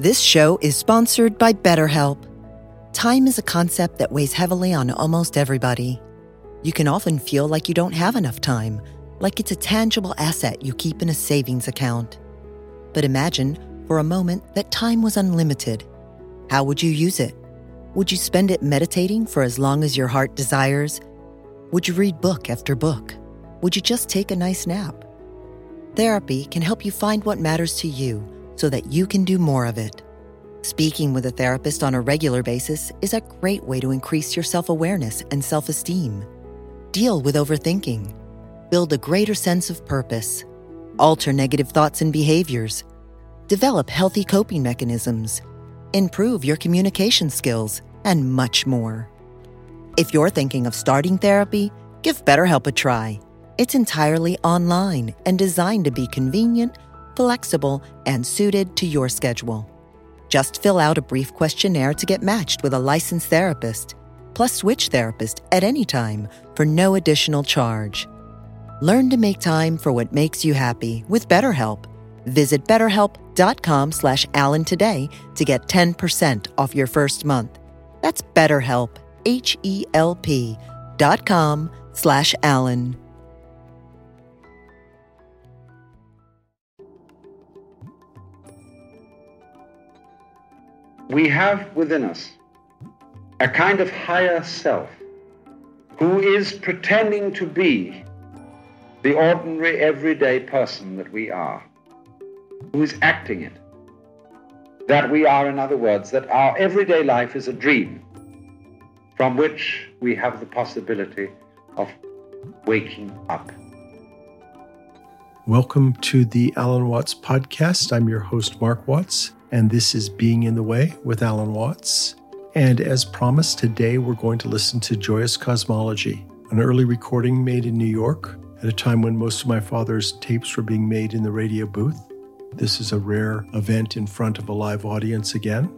This show is sponsored by BetterHelp. Time is a concept that weighs heavily on almost everybody. You can often feel like you don't have enough time, like it's a tangible asset you keep in a savings account. But imagine, for a moment, that time was unlimited. How would you use it? Would you spend it meditating for as long as your heart desires? Would you read book after book? Would you just take a nice nap? Therapy can help you find what matters to you so that you can do more of it. Speaking with a therapist on a regular basis is a great way to increase your self awareness and self esteem. Deal with overthinking. Build a greater sense of purpose. Alter negative thoughts and behaviors. Develop healthy coping mechanisms. Improve your communication skills, and much more. If you're thinking of starting therapy, give BetterHelp a try. It's entirely online and designed to be convenient flexible, and suited to your schedule. Just fill out a brief questionnaire to get matched with a licensed therapist, plus switch therapist at any time for no additional charge. Learn to make time for what makes you happy with BetterHelp. Visit betterhelp.com slash Alan today to get 10% off your first month. That's BetterHelp, H-E-L-P dot com slash Alan. We have within us a kind of higher self who is pretending to be the ordinary, everyday person that we are, who is acting it. That we are, in other words, that our everyday life is a dream from which we have the possibility of waking up. Welcome to the Alan Watts podcast. I'm your host, Mark Watts and this is Being in the Way with Alan Watts. And as promised, today we're going to listen to Joyous Cosmology, an early recording made in New York at a time when most of my father's tapes were being made in the radio booth. This is a rare event in front of a live audience again.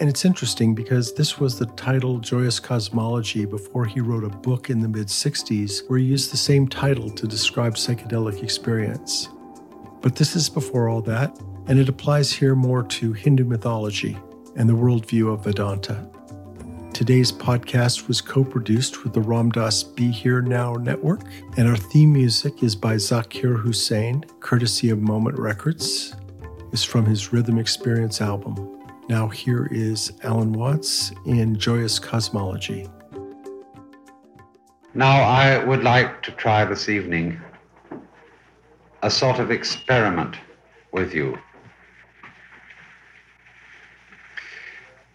And it's interesting because this was the title Joyous Cosmology before he wrote a book in the mid 60s where he used the same title to describe psychedelic experience. But this is before all that, and it applies here more to Hindu mythology and the worldview of Vedanta. Today's podcast was co produced with the Ram Dass Be Here Now Network, and our theme music is by Zakir Hussain, courtesy of Moment Records. It's from his Rhythm Experience album. Now, here is Alan Watts in Joyous Cosmology. Now, I would like to try this evening a sort of experiment with you.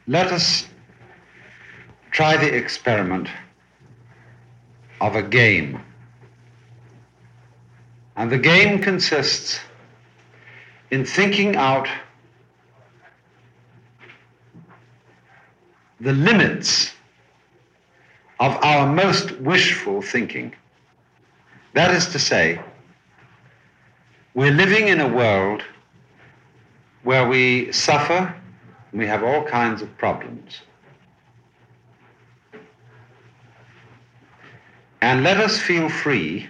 Let us try the experiment of a game. And the game consists in thinking out the limits of our most wishful thinking. That is to say, we're living in a world where we suffer we have all kinds of problems. And let us feel free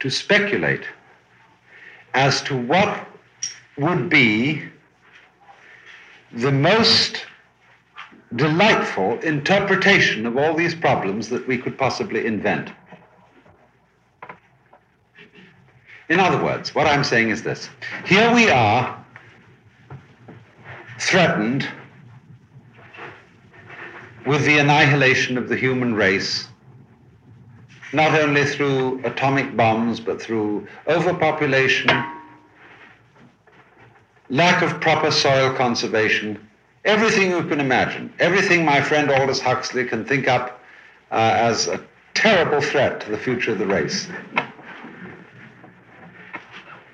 to speculate as to what would be the most delightful interpretation of all these problems that we could possibly invent. In other words, what I'm saying is this here we are threatened with the annihilation of the human race, not only through atomic bombs, but through overpopulation, lack of proper soil conservation, everything you can imagine, everything my friend Aldous Huxley can think up uh, as a terrible threat to the future of the race.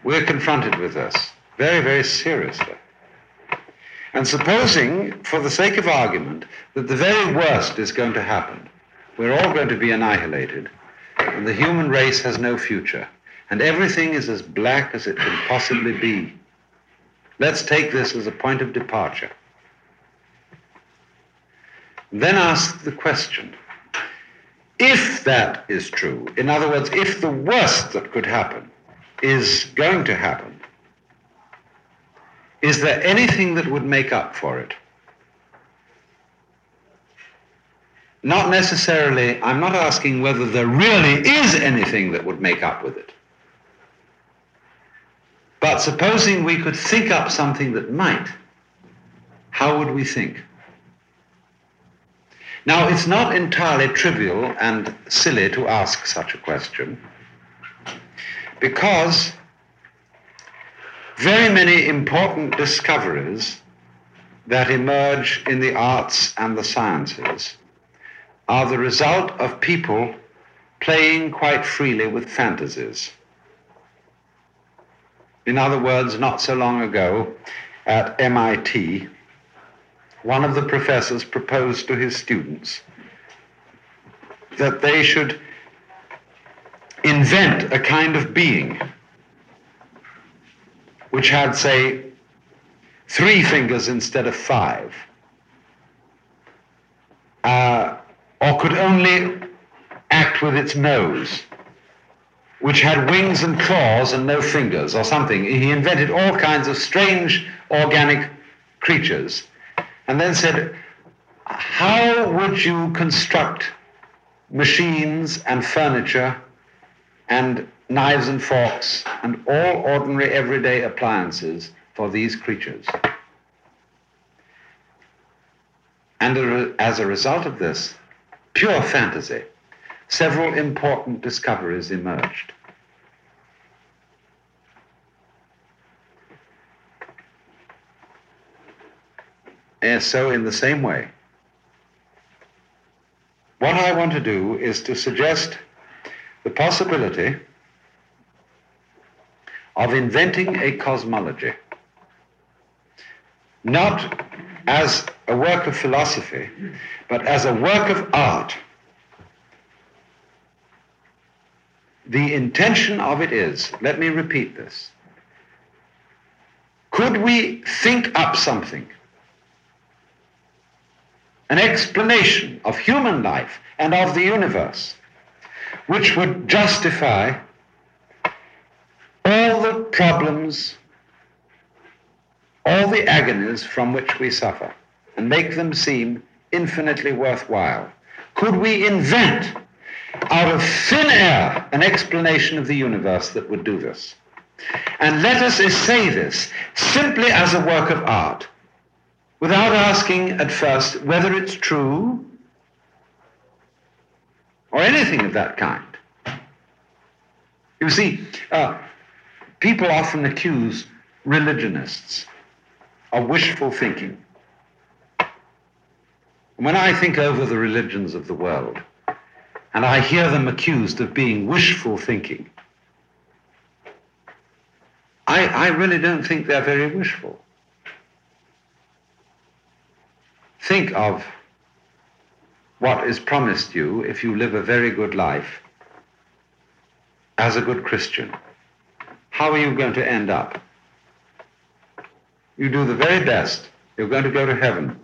We're confronted with this very, very seriously. And supposing, for the sake of argument, that the very worst is going to happen, we're all going to be annihilated, and the human race has no future, and everything is as black as it can possibly be. Let's take this as a point of departure. Then ask the question if that is true, in other words, if the worst that could happen is going to happen, is there anything that would make up for it? Not necessarily, I'm not asking whether there really is anything that would make up with it. But supposing we could think up something that might, how would we think? Now, it's not entirely trivial and silly to ask such a question because very many important discoveries that emerge in the arts and the sciences are the result of people playing quite freely with fantasies. In other words, not so long ago at MIT, one of the professors proposed to his students that they should invent a kind of being which had, say, three fingers instead of five, uh, or could only act with its nose, which had wings and claws and no fingers, or something. He invented all kinds of strange organic creatures and then said, How would you construct machines and furniture and knives and forks and all ordinary everyday appliances for these creatures? And as a result of this, pure fantasy, several important discoveries emerged. And so, in the same way, what I want to do is to suggest the possibility of inventing a cosmology, not as a work of philosophy, but as a work of art. The intention of it is, let me repeat this, could we think up something? An explanation of human life and of the universe, which would justify problems, all the agonies from which we suffer, and make them seem infinitely worthwhile. Could we invent out of thin air an explanation of the universe that would do this? And let us essay this simply as a work of art without asking at first whether it's true or anything of that kind. You see, uh, people often accuse religionists of wishful thinking. When I think over the religions of the world, and I hear them accused of being wishful thinking, I, I really don't think they're very wishful. Think of what is promised you if you live a very good life as a good Christian. How are you going to end up? You do the very best. You're going to go to heaven.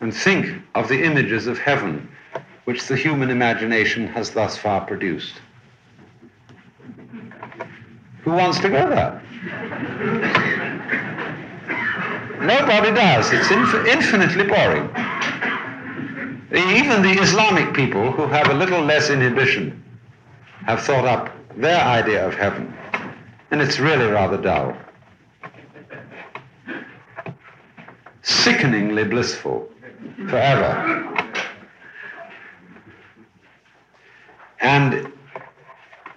And think of the images of heaven which the human imagination has thus far produced. Who wants to go there? Nobody does. It's inf- infinitely boring. Even the Islamic people who have a little less inhibition have thought up their idea of heaven, and it's really rather dull. Sickeningly blissful forever. And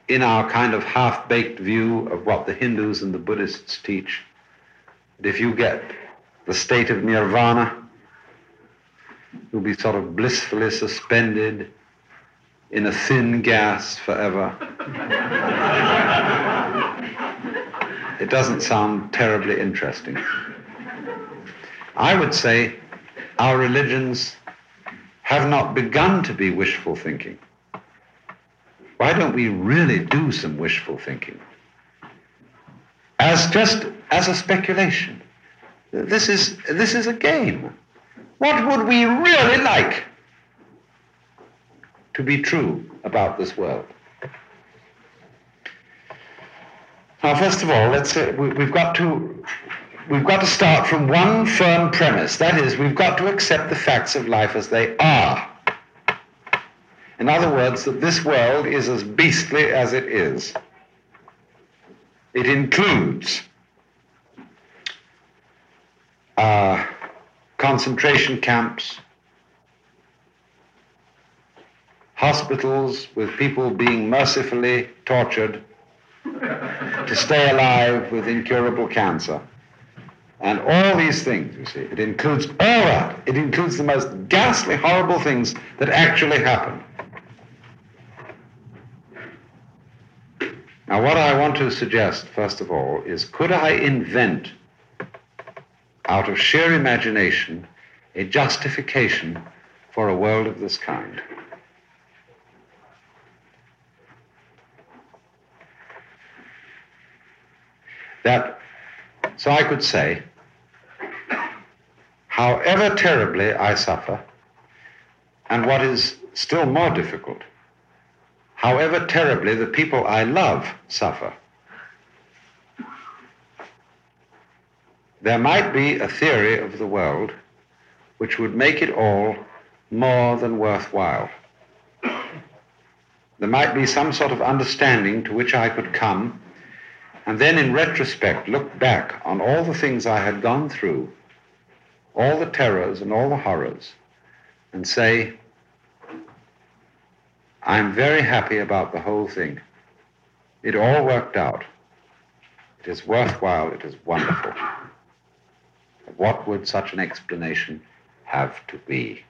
in our kind of half baked view of what the Hindus and the Buddhists teach, if you get the state of nirvana. You'll be sort of blissfully suspended in a thin gas forever. it doesn't sound terribly interesting. I would say our religions have not begun to be wishful thinking. Why don't we really do some wishful thinking? As just as a speculation. This is, this is a game. What would we really like to be true about this world? Now, first of all, let's say we, we've got to we've got to start from one firm premise. That is, we've got to accept the facts of life as they are. In other words, that this world is as beastly as it is. It includes uh, concentration camps, hospitals with people being mercifully tortured to stay alive with incurable cancer. And all these things, you see, it includes all that. It includes the most ghastly, horrible things that actually happen. Now, what I want to suggest, first of all, is could I invent, out of sheer imagination, a justification for a world of this kind? That, so I could say, however terribly I suffer, and what is still more difficult, however terribly the people I love suffer, there might be a theory of the world which would make it all more than worthwhile. There might be some sort of understanding to which I could come and then in retrospect look back on all the things I had gone through, all the terrors and all the horrors, and say, I'm very happy about the whole thing. It all worked out. It is worthwhile. It is wonderful. What would such an explanation have to be?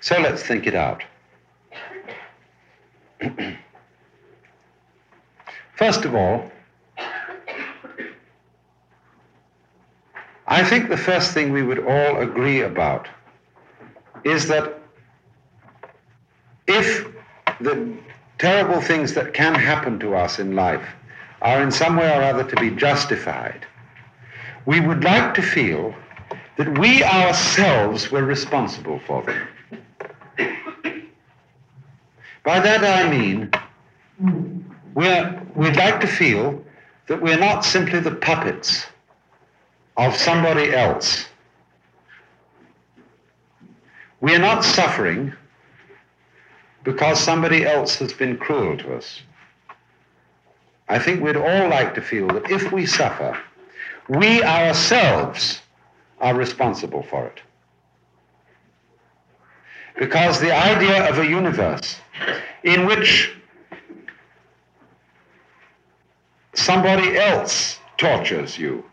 So let's think it out. First of all, I think the first thing we would all agree about is that if the terrible things that can happen to us in life are in some way or other to be justified, we would like to feel that we ourselves were responsible for them. By that I mean, we're, we'd like to feel that we're not simply the puppets of somebody else. We are not suffering because somebody else has been cruel to us. I think we'd all like to feel that if we suffer, we ourselves are responsible for it. Because the idea of a universe in which somebody else tortures you.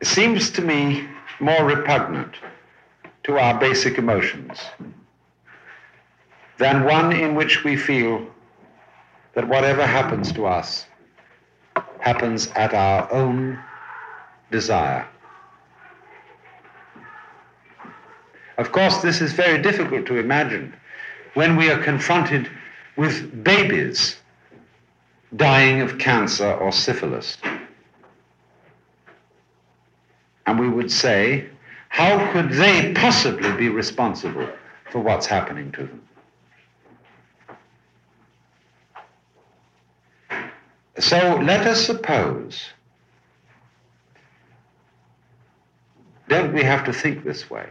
It seems to me more repugnant to our basic emotions than one in which we feel that whatever happens to us happens at our own desire. Of course, this is very difficult to imagine when we are confronted with babies dying of cancer or syphilis. And we would say, how could they possibly be responsible for what's happening to them? So let us suppose, don't we have to think this way?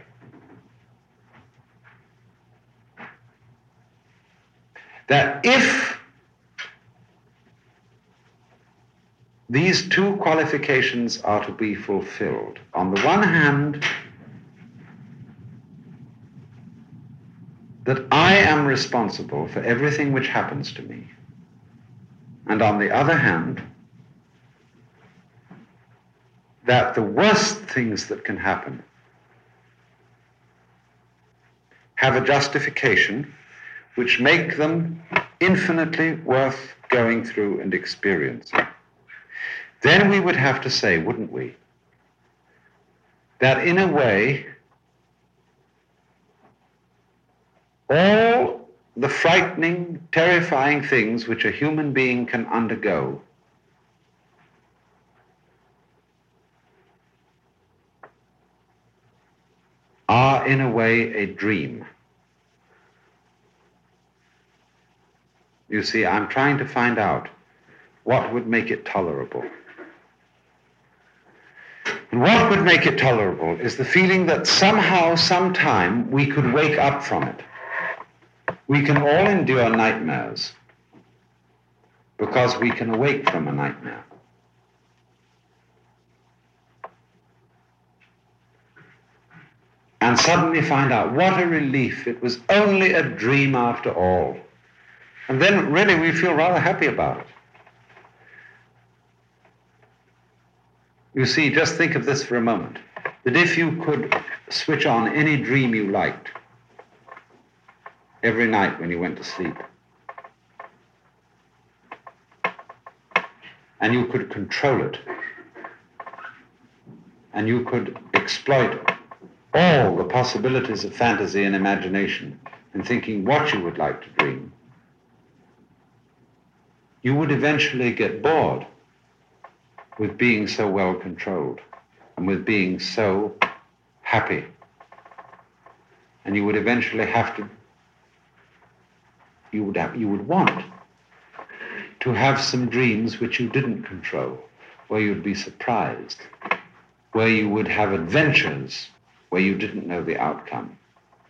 That if these two qualifications are to be fulfilled, on the one hand, that I am responsible for everything which happens to me, and on the other hand, that the worst things that can happen have a justification which make them infinitely worth going through and experiencing. Then we would have to say, wouldn't we, that in a way, all the frightening, terrifying things which a human being can undergo are in a way, a dream. You see, I'm trying to find out what would make it tolerable. And what would make it tolerable is the feeling that somehow, sometime, we could wake up from it. We can all endure nightmares because we can awake from a nightmare. And suddenly find out what a relief. It was only a dream after all. And then really we feel rather happy about it. You see, just think of this for a moment that if you could switch on any dream you liked every night when you went to sleep, and you could control it, and you could exploit all the possibilities of fantasy and imagination in thinking what you would like to dream, you would eventually get bored with being so well controlled and with being so happy. And you would eventually have to, you would, have, you would want to have some dreams which you didn't control, where you'd be surprised, where you would have adventures where you didn't know the outcome.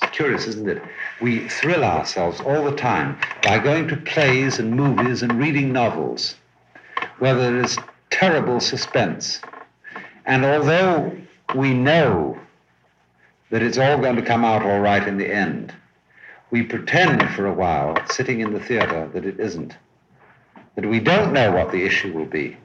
It's curious, isn't it? We thrill ourselves all the time by going to plays and movies and reading novels where there is terrible suspense. And although we know that it's all going to come out all right in the end, we pretend for a while, sitting in the theater, that it isn't. That we don't know what the issue will be.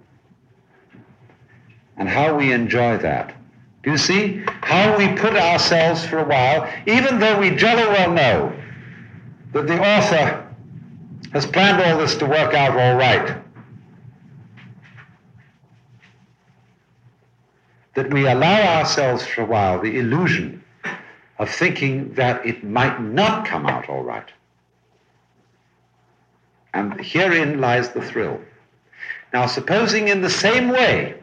And how we enjoy that. Do you see how we put ourselves for a while, even though we jolly well know that the author has planned all this to work out all right? that we allow ourselves for a while the illusion of thinking that it might not come out all right. And herein lies the thrill. Now, supposing in the same way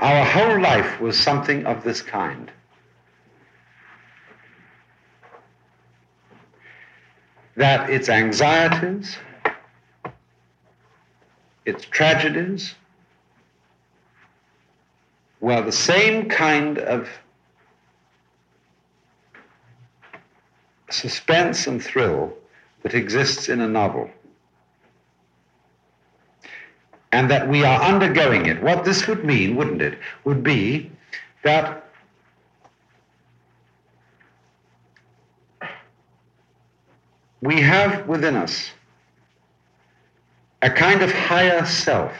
our whole life was something of this kind. That its anxieties, its tragedies, were the same kind of suspense and thrill that exists in a novel. And that we are undergoing it. What this would mean, wouldn't it, would be that we have within us a kind of higher self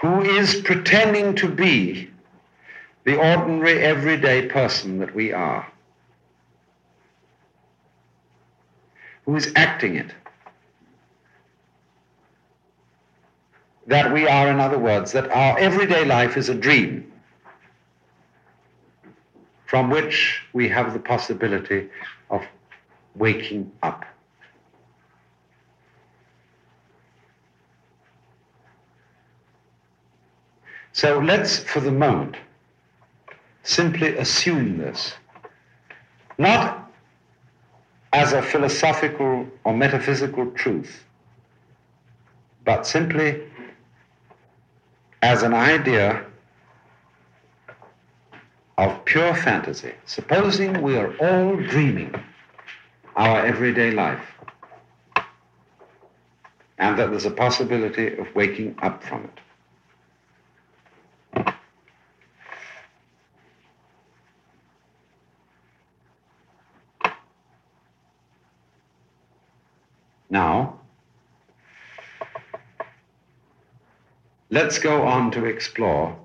who is pretending to be the ordinary, everyday person that we are, who is acting it. That we are, in other words, that our everyday life is a dream from which we have the possibility of waking up. So let's, for the moment, simply assume this, not as a philosophical or metaphysical truth, but simply as an idea of pure fantasy. Supposing we are all dreaming our everyday life, and that there's a possibility of waking up from it. Now, let's go on to explore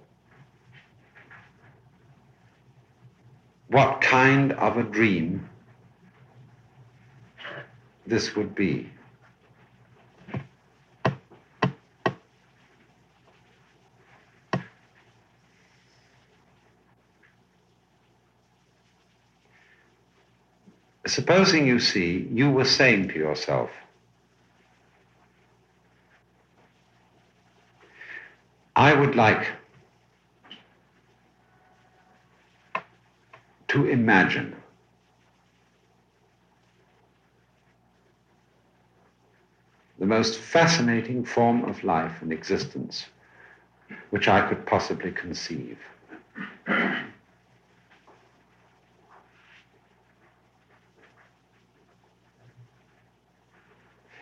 what kind of a dream this would be. Supposing you see you were saying to yourself, I would like to imagine. The most fascinating form of life and existence which I could possibly conceive.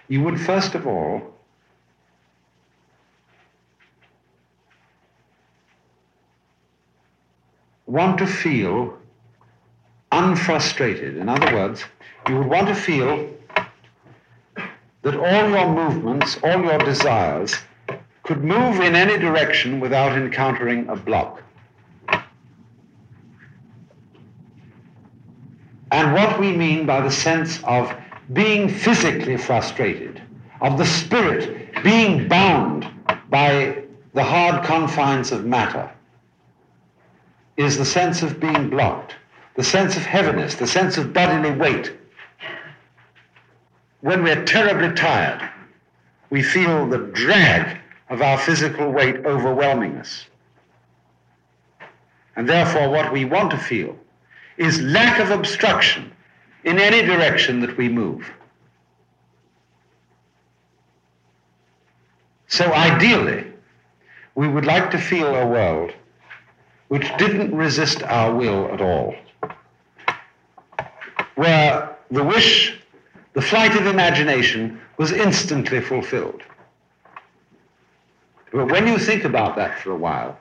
You would first of all want to feel unfrustrated. In other words, you would want to feel that all your movements, all your desires, could move in any direction without encountering a block. And what we mean by the sense of being physically frustrated, of the spirit being bound by the hard confines of matter, is the sense of being blocked, the sense of heaviness, the sense of bodily weight. When we're terribly tired, we feel the drag of our physical weight overwhelming us. And therefore, what we want to feel is lack of obstruction in any direction that we move. So, ideally, we would like to feel a world which didn't resist our will at all, where the wish, the flight of imagination was instantly fulfilled. But when you think about that for a while,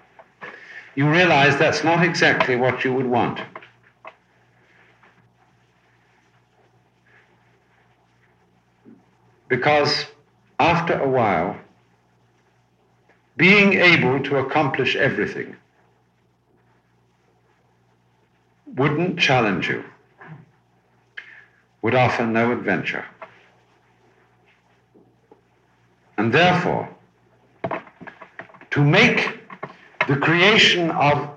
you realize that's not exactly what you would want. Because after a while, being able to accomplish everything wouldn't challenge you, would offer no adventure. And therefore, to make the creation of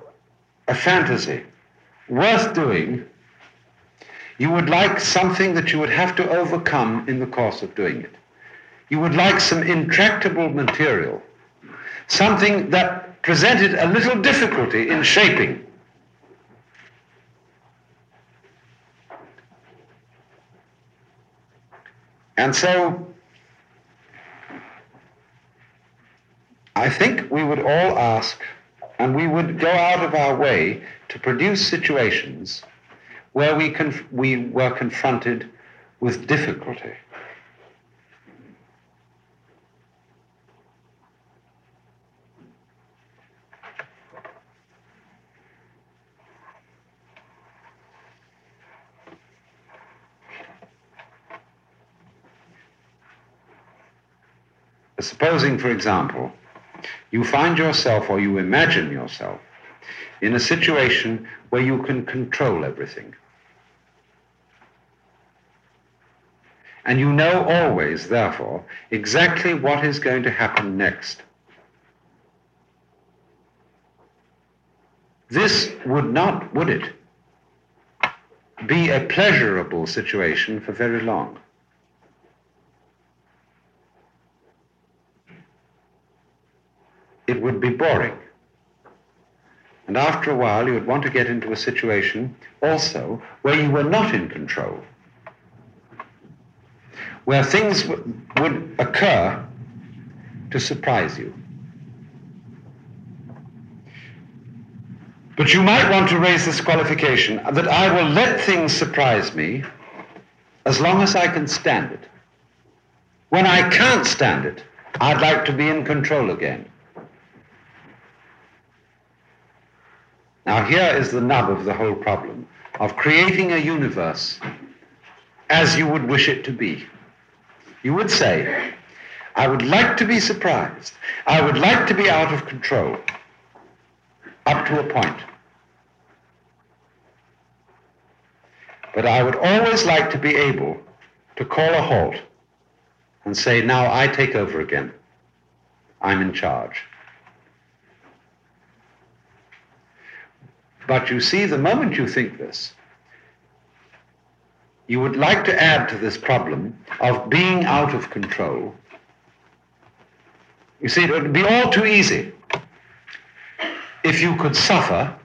a fantasy worth doing, you would like something that you would have to overcome in the course of doing it. You would like some intractable material, something that presented a little difficulty in shaping. And so I think we would all ask, and we would go out of our way to produce situations where we, conf- we were confronted with difficulty. Supposing, for example, you find yourself or you imagine yourself in a situation where you can control everything. And you know always, therefore, exactly what is going to happen next. This would not, would it, be a pleasurable situation for very long. It would be boring. And after a while, you would want to get into a situation also where you were not in control, where things w- would occur to surprise you. But you might want to raise this qualification that I will let things surprise me as long as I can stand it. When I can't stand it, I'd like to be in control again. Now, here is the nub of the whole problem of creating a universe as you would wish it to be. You would say, I would like to be surprised. I would like to be out of control up to a point. But I would always like to be able to call a halt and say, now I take over again. I'm in charge. But you see, the moment you think this, you would like to add to this problem of being out of control. You see, it would be all too easy if you could suffer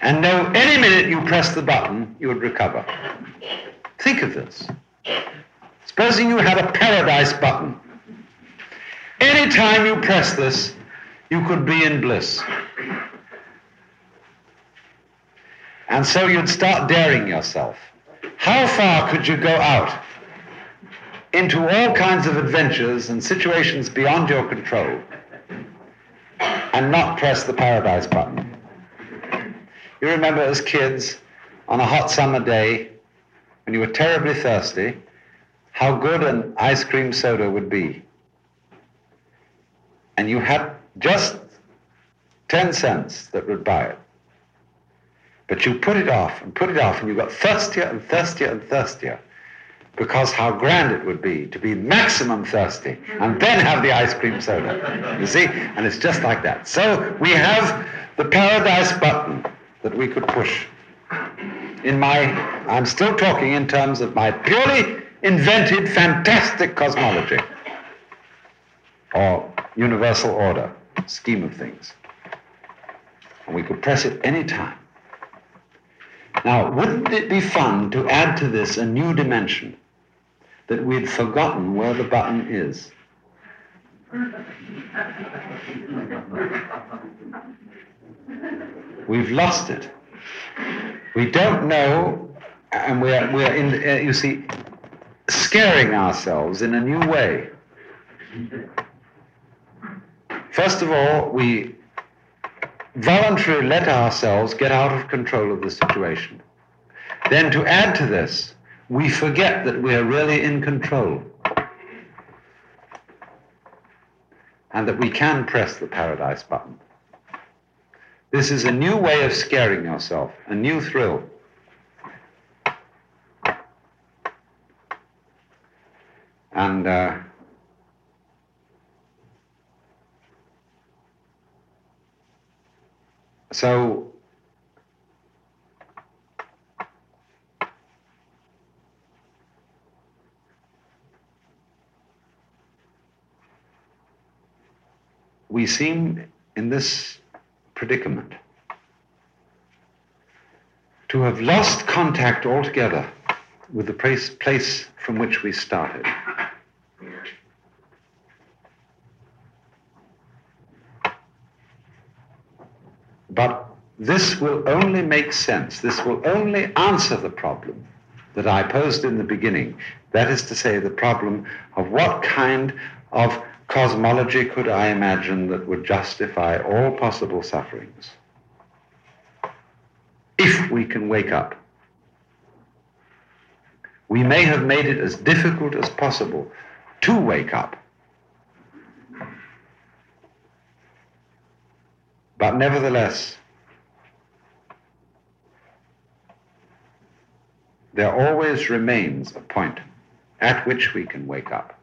and know any minute you press the button, you would recover. Think of this. Supposing you had a paradise button. Any time you press this, you could be in bliss. And so you'd start daring yourself. How far could you go out into all kinds of adventures and situations beyond your control and not press the paradise button? You remember as kids on a hot summer day when you were terribly thirsty, how good an ice cream soda would be. And you had just 10 cents that would buy it. But you put it off and put it off, and you got thirstier and thirstier and thirstier because how grand it would be to be maximum thirsty and then have the ice cream soda. You see? And it's just like that. So we have the paradise button that we could push. In my, I'm still talking in terms of my purely invented, fantastic cosmology or universal order scheme of things. And we could press it any time. Now, wouldn't it be fun to add to this a new dimension that we'd forgotten where the button is? We've lost it. We don't know, and we're, we're in, uh, you see, scaring ourselves in a new way. First of all, we voluntarily let ourselves get out of control of the situation. Then, to add to this, we forget that we're really in control and that we can press the paradise button. This is a new way of scaring yourself, a new thrill. And uh, so we seem in this predicament to have lost contact altogether with the place, place from which we started. But this will only make sense, this will only answer the problem that I posed in the beginning. That is to say, the problem of what kind of cosmology could I imagine that would justify all possible sufferings? If we can wake up. We may have made it as difficult as possible to wake up. But nevertheless, there always remains a point at which we can wake up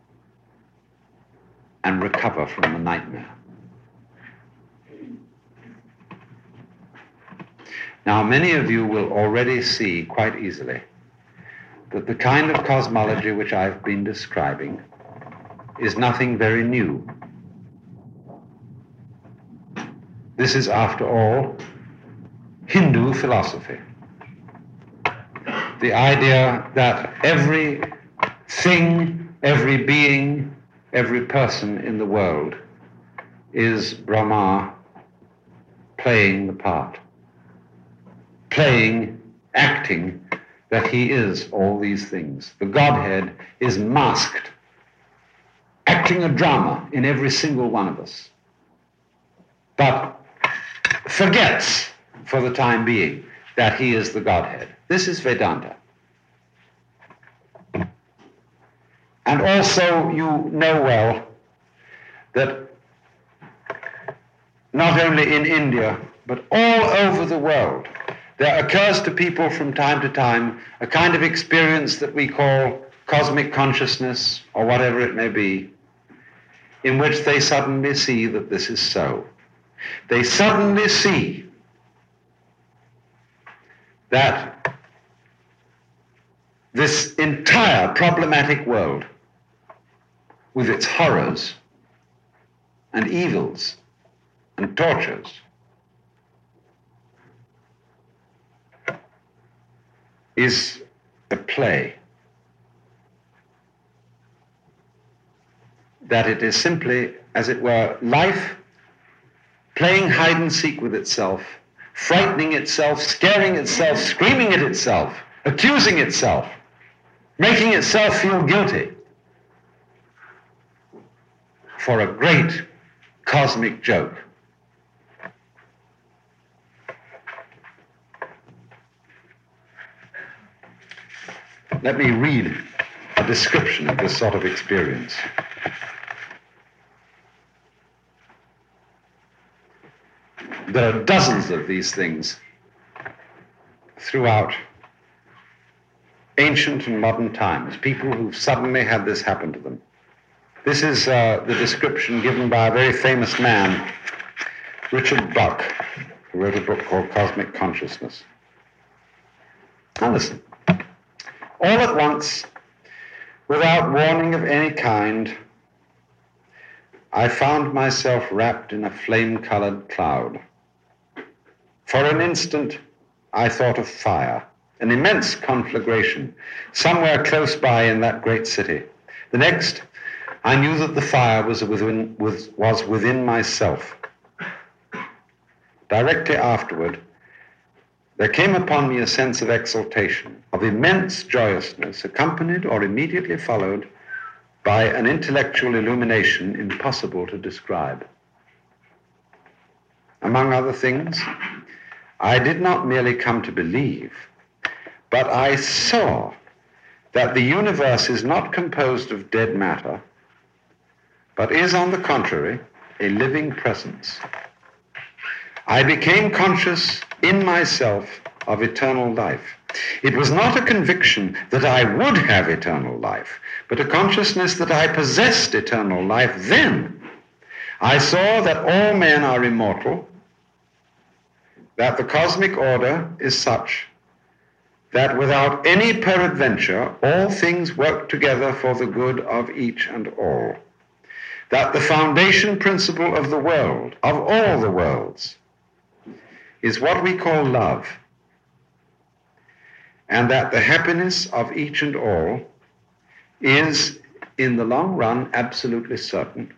and recover from the nightmare. Now, many of you will already see quite easily that the kind of cosmology which I've been describing is nothing very new. This is, after all, Hindu philosophy. The idea that every thing, every being, every person in the world is Brahma playing the part, playing, acting that he is all these things. The Godhead is masked, acting a drama in every single one of us, but forgets for the time being that he is the Godhead. This is Vedanta. And also, you know well that not only in India, but all over the world, there occurs to people from time to time a kind of experience that we call cosmic consciousness, or whatever it may be, in which they suddenly see that this is so. They suddenly see that this entire problematic world with its horrors and evils and tortures is a play. That it is simply, as it were, life playing hide and seek with itself, frightening itself, scaring itself, screaming at itself, accusing itself, making itself feel guilty for a great cosmic joke. Let me read a description of this sort of experience. There are dozens of these things throughout ancient and modern times, people who've suddenly had this happen to them. This is uh, the description given by a very famous man, Richard Bucke, who wrote a book called Cosmic Consciousness. Now listen. All at once, without warning of any kind, I found myself wrapped in a flame colored cloud. For an instant, I thought of fire, an immense conflagration, somewhere close by in that great city. The next, I knew that the fire was within, was, within myself. Directly afterward, there came upon me a sense of exultation, of immense joyousness, accompanied or immediately followed by an intellectual illumination impossible to describe. Among other things, I did not merely come to believe, but I saw that the universe is not composed of dead matter, but is, on the contrary, a living presence. I became conscious in myself of eternal life. It was not a conviction that I would have eternal life, but a consciousness that I possessed eternal life then. I saw that all men are immortal that the cosmic order is such that without any peradventure all things work together for the good of each and all. That the foundation principle of the world, of all the worlds, is what we call love. And that the happiness of each and all is, in the long run, absolutely certain.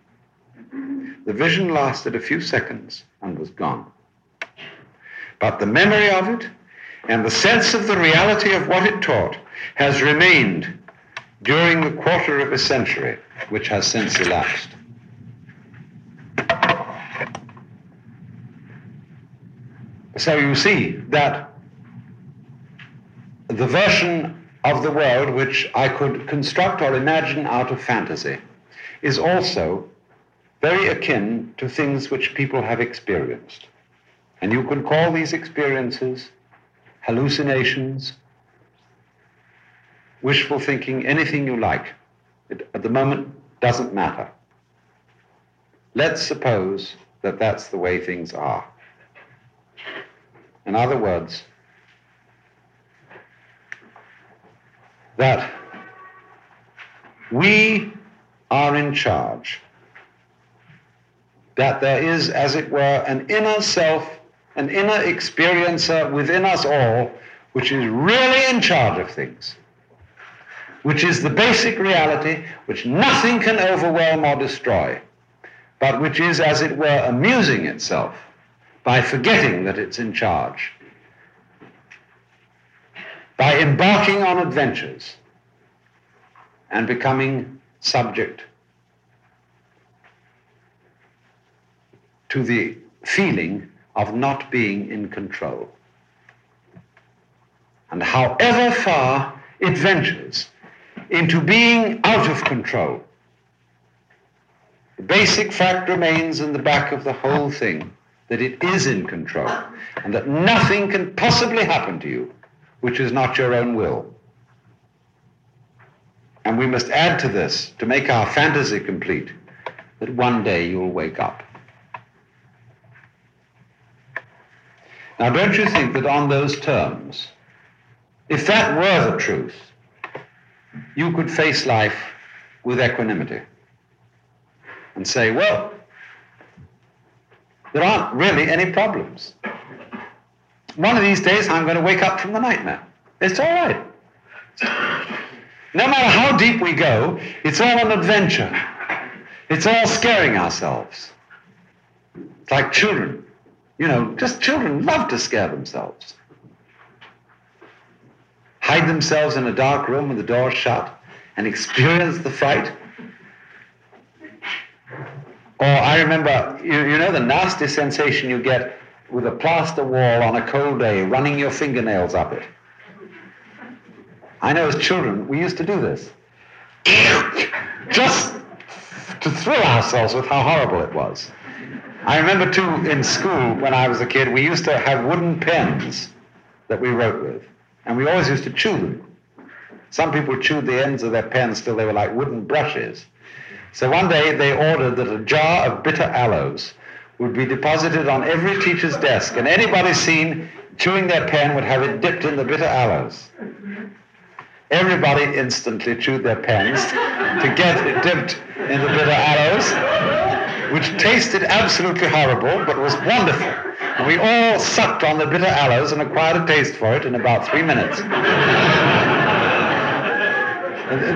The vision lasted a few seconds and was gone. But the memory of it and the sense of the reality of what it taught has remained during the quarter of a century which has since elapsed. So you see that the version of the world which I could construct or imagine out of fantasy is also very akin to things which people have experienced. And you can call these experiences hallucinations, wishful thinking, anything you like. It, at the moment, doesn't matter. Let's suppose that that's the way things are. In other words, that we are in charge, that there is, as it were, an inner self an inner experiencer within us all which is really in charge of things, which is the basic reality which nothing can overwhelm or destroy, but which is, as it were, amusing itself by forgetting that it's in charge, by embarking on adventures and becoming subject to the feeling of not being in control. And however far it ventures into being out of control, the basic fact remains in the back of the whole thing that it is in control and that nothing can possibly happen to you which is not your own will. And we must add to this, to make our fantasy complete, that one day you'll wake up. Now, don't you think that on those terms, if that were the truth, you could face life with equanimity and say, well, there aren't really any problems. One of these days, I'm going to wake up from the nightmare. It's all right. No matter how deep we go, it's all an adventure. It's all scaring ourselves. It's like children. You know, just children love to scare themselves. Hide themselves in a dark room with the door shut and experience the fright. Or I remember, you, you know, the nasty sensation you get with a plaster wall on a cold day, running your fingernails up it. I know as children, we used to do this. Just to thrill ourselves with how horrible it was. I remember too in school when I was a kid, we used to have wooden pens that we wrote with, and we always used to chew them. Some people chewed the ends of their pens till they were like wooden brushes. So one day they ordered that a jar of bitter aloes would be deposited on every teacher's desk, and anybody seen chewing their pen would have it dipped in the bitter aloes. Everybody instantly chewed their pens to get it dipped in the bitter aloes, which tasted absolutely horrible but was wonderful. We all sucked on the bitter aloes and acquired a taste for it in about three minutes.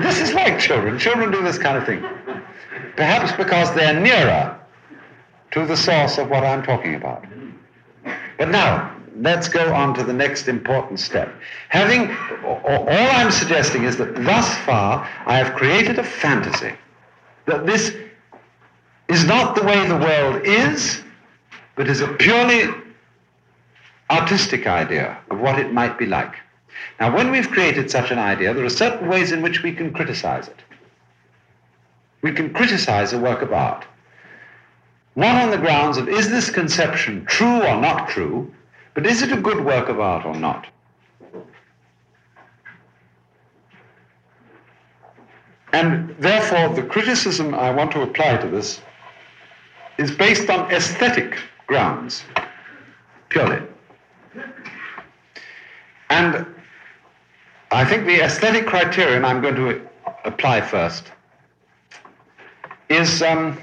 this is like children. Children do this kind of thing. Perhaps because they're nearer to the source of what I'm talking about. But now, let's go on to the next important step. Having, all I'm suggesting is that thus far I have created a fantasy that this is not the way the world is, but is a purely artistic idea of what it might be like. Now, when we've created such an idea, there are certain ways in which we can criticize it. We can criticize a work of art. Not on the grounds of is this conception true or not true, but is it a good work of art or not? And therefore, the criticism I want to apply to this is based on aesthetic grounds, purely. And I think the aesthetic criterion I'm going to apply first is um,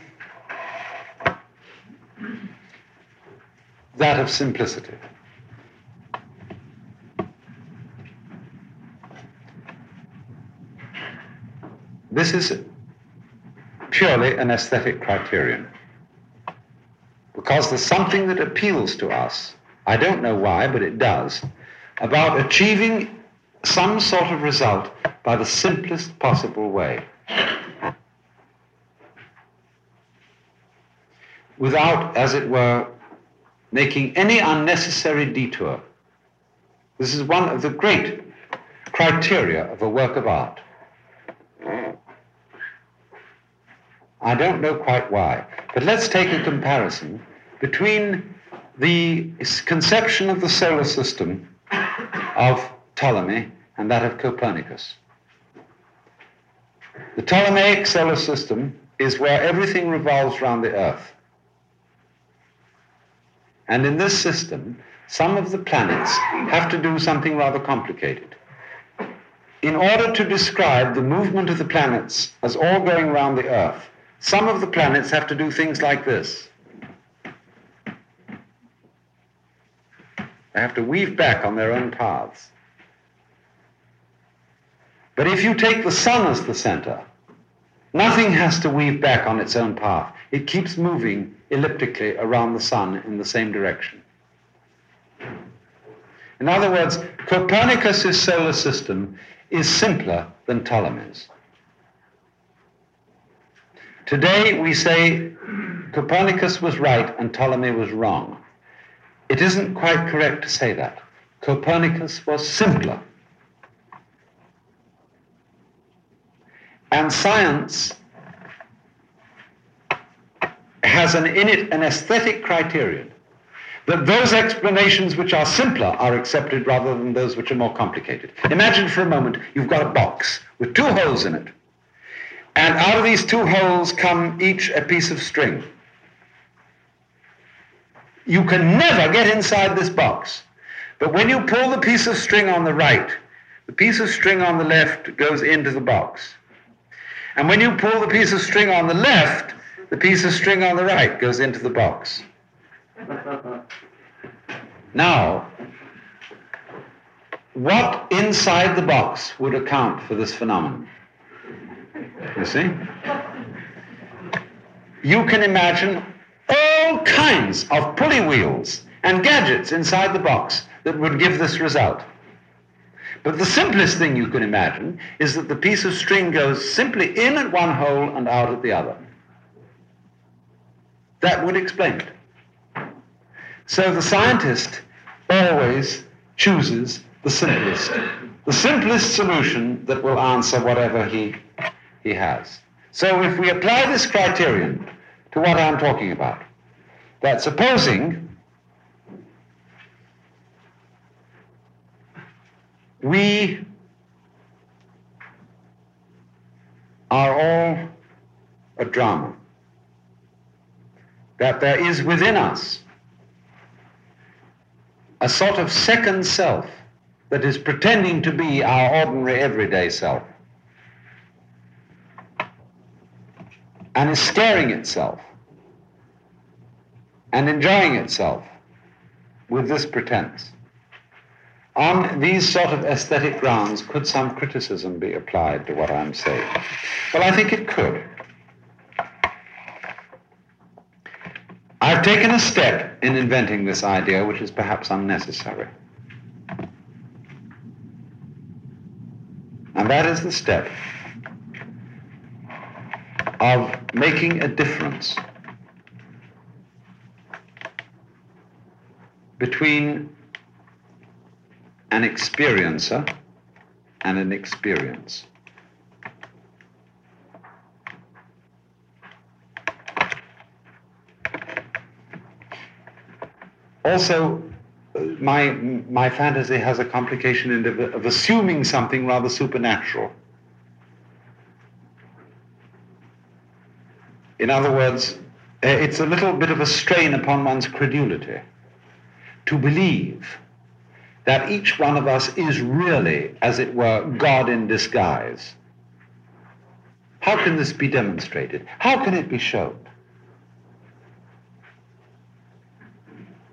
that of simplicity. This is purely an aesthetic criterion. Because there's something that appeals to us, I don't know why, but it does, about achieving some sort of result by the simplest possible way. Without, as it were, making any unnecessary detour. This is one of the great criteria of a work of art. I don't know quite why, but let's take a comparison between the conception of the solar system of Ptolemy and that of Copernicus. The Ptolemaic solar system is where everything revolves around the Earth. And in this system, some of the planets have to do something rather complicated. In order to describe the movement of the planets as all going around the Earth, some of the planets have to do things like this. They have to weave back on their own paths. But if you take the sun as the center, nothing has to weave back on its own path. It keeps moving elliptically around the sun in the same direction. In other words, Copernicus' solar system is simpler than Ptolemy's. Today we say Copernicus was right and Ptolemy was wrong. It isn't quite correct to say that. Copernicus was simpler. And science has an, in it an aesthetic criterion that those explanations which are simpler are accepted rather than those which are more complicated. Imagine for a moment you've got a box with two holes in it. And out of these two holes come each a piece of string. You can never get inside this box. But when you pull the piece of string on the right, the piece of string on the left goes into the box. And when you pull the piece of string on the left, the piece of string on the right goes into the box. Now, what inside the box would account for this phenomenon? You see? You can imagine all kinds of pulley wheels and gadgets inside the box that would give this result. But the simplest thing you can imagine is that the piece of string goes simply in at one hole and out at the other. That would explain it. So the scientist always chooses the simplest, the simplest solution that will answer whatever he, he has. So if we apply this criterion to what I'm talking about, that supposing we are all a drama. That there is within us a sort of second self that is pretending to be our ordinary everyday self and is staring itself and enjoying itself with this pretense. On these sort of aesthetic grounds, could some criticism be applied to what I'm saying? Well, I think it could. I've taken a step in inventing this idea which is perhaps unnecessary. And that is the step of making a difference between an experiencer and an experience. Also, my, my fantasy has a complication of, of assuming something rather supernatural. In other words, eh, it's a little bit of a strain upon one's credulity to believe that each one of us is really, as it were, God in disguise. How can this be demonstrated? How can it be shown?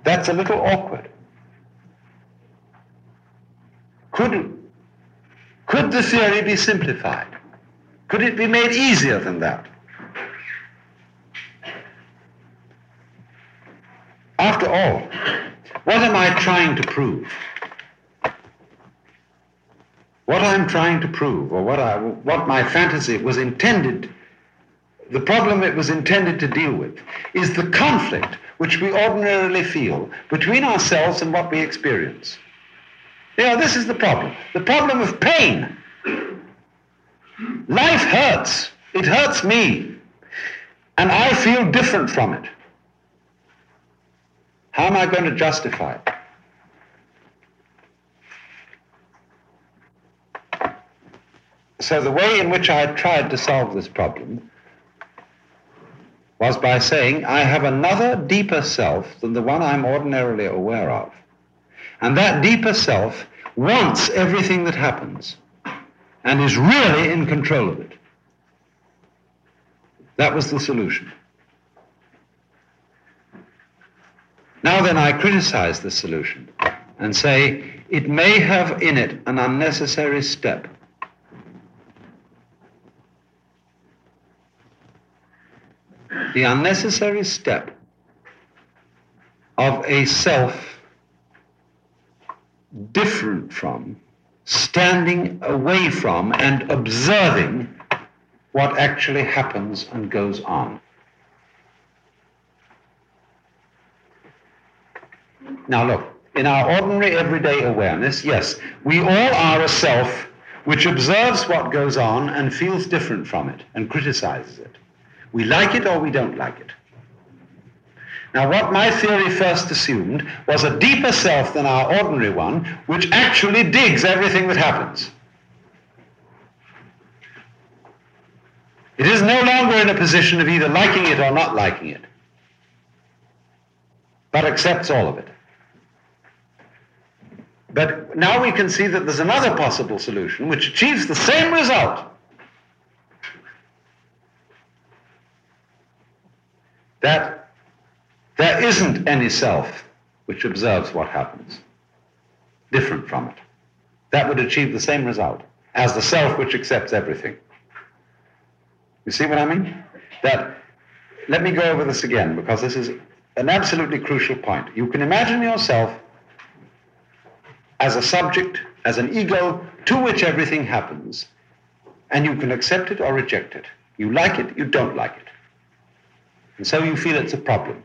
That's a little awkward. Could, could the theory be simplified? Could it be made easier than that? After all, what am I trying to prove? what I'm trying to prove, or what, I, what my fantasy was intended, the problem it was intended to deal with, is the conflict which we ordinarily feel between ourselves and what we experience. You know, this is the problem. The problem of pain. Life hurts. It hurts me. And I feel different from it. How am I going to justify it? So the way in which I tried to solve this problem was by saying I have another deeper self than the one I'm ordinarily aware of. And that deeper self wants everything that happens and is really in control of it. That was the solution. Now then, I criticize the solution and say it may have in it an unnecessary step. the unnecessary step of a self different from, standing away from, and observing what actually happens and goes on. Now, look, in our ordinary everyday awareness, yes, we all are a self which observes what goes on and feels different from it and criticizes it. We like it or we don't like it. Now, what my theory first assumed was a deeper self than our ordinary one, which actually digs everything that happens. It is no longer in a position of either liking it or not liking it, but accepts all of it. But now we can see that there's another possible solution which achieves the same result that there isn't any self which observes what happens, different from it. that would achieve the same result as the self which accepts everything. You see what I mean? That, let me go over this again because this is an absolutely crucial point. You can imagine yourself as a subject, as an ego to which everything happens, and you can accept it or reject it. You like it, you don't like it. And so you feel it's a problem.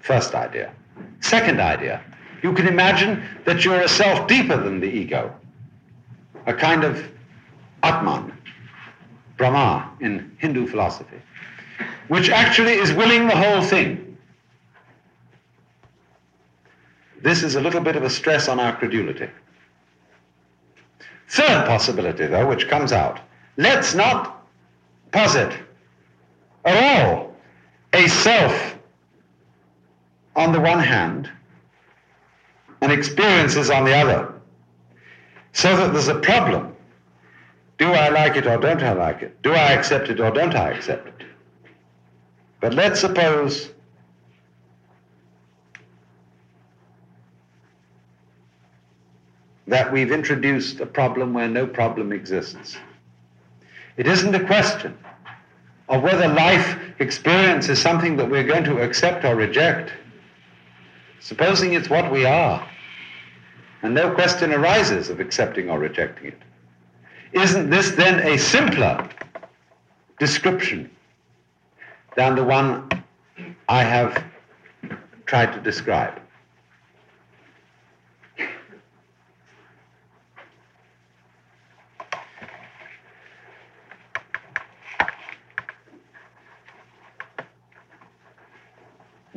First idea. Second idea, you can imagine that you're a self deeper than the ego, a kind of Atman, Brahma in Hindu philosophy, which actually is willing the whole thing. This is a little bit of a stress on our credulity. Third possibility, though, which comes out let's not posit at all a self on the one hand and experiences on the other, so that there's a problem. Do I like it or don't I like it? Do I accept it or don't I accept it? But let's suppose that we've introduced a problem where no problem exists. It isn't a question of whether life experience is something that we're going to accept or reject. Supposing it's what we are, and no question arises of accepting or rejecting it, isn't this then a simpler description than the one I have tried to describe?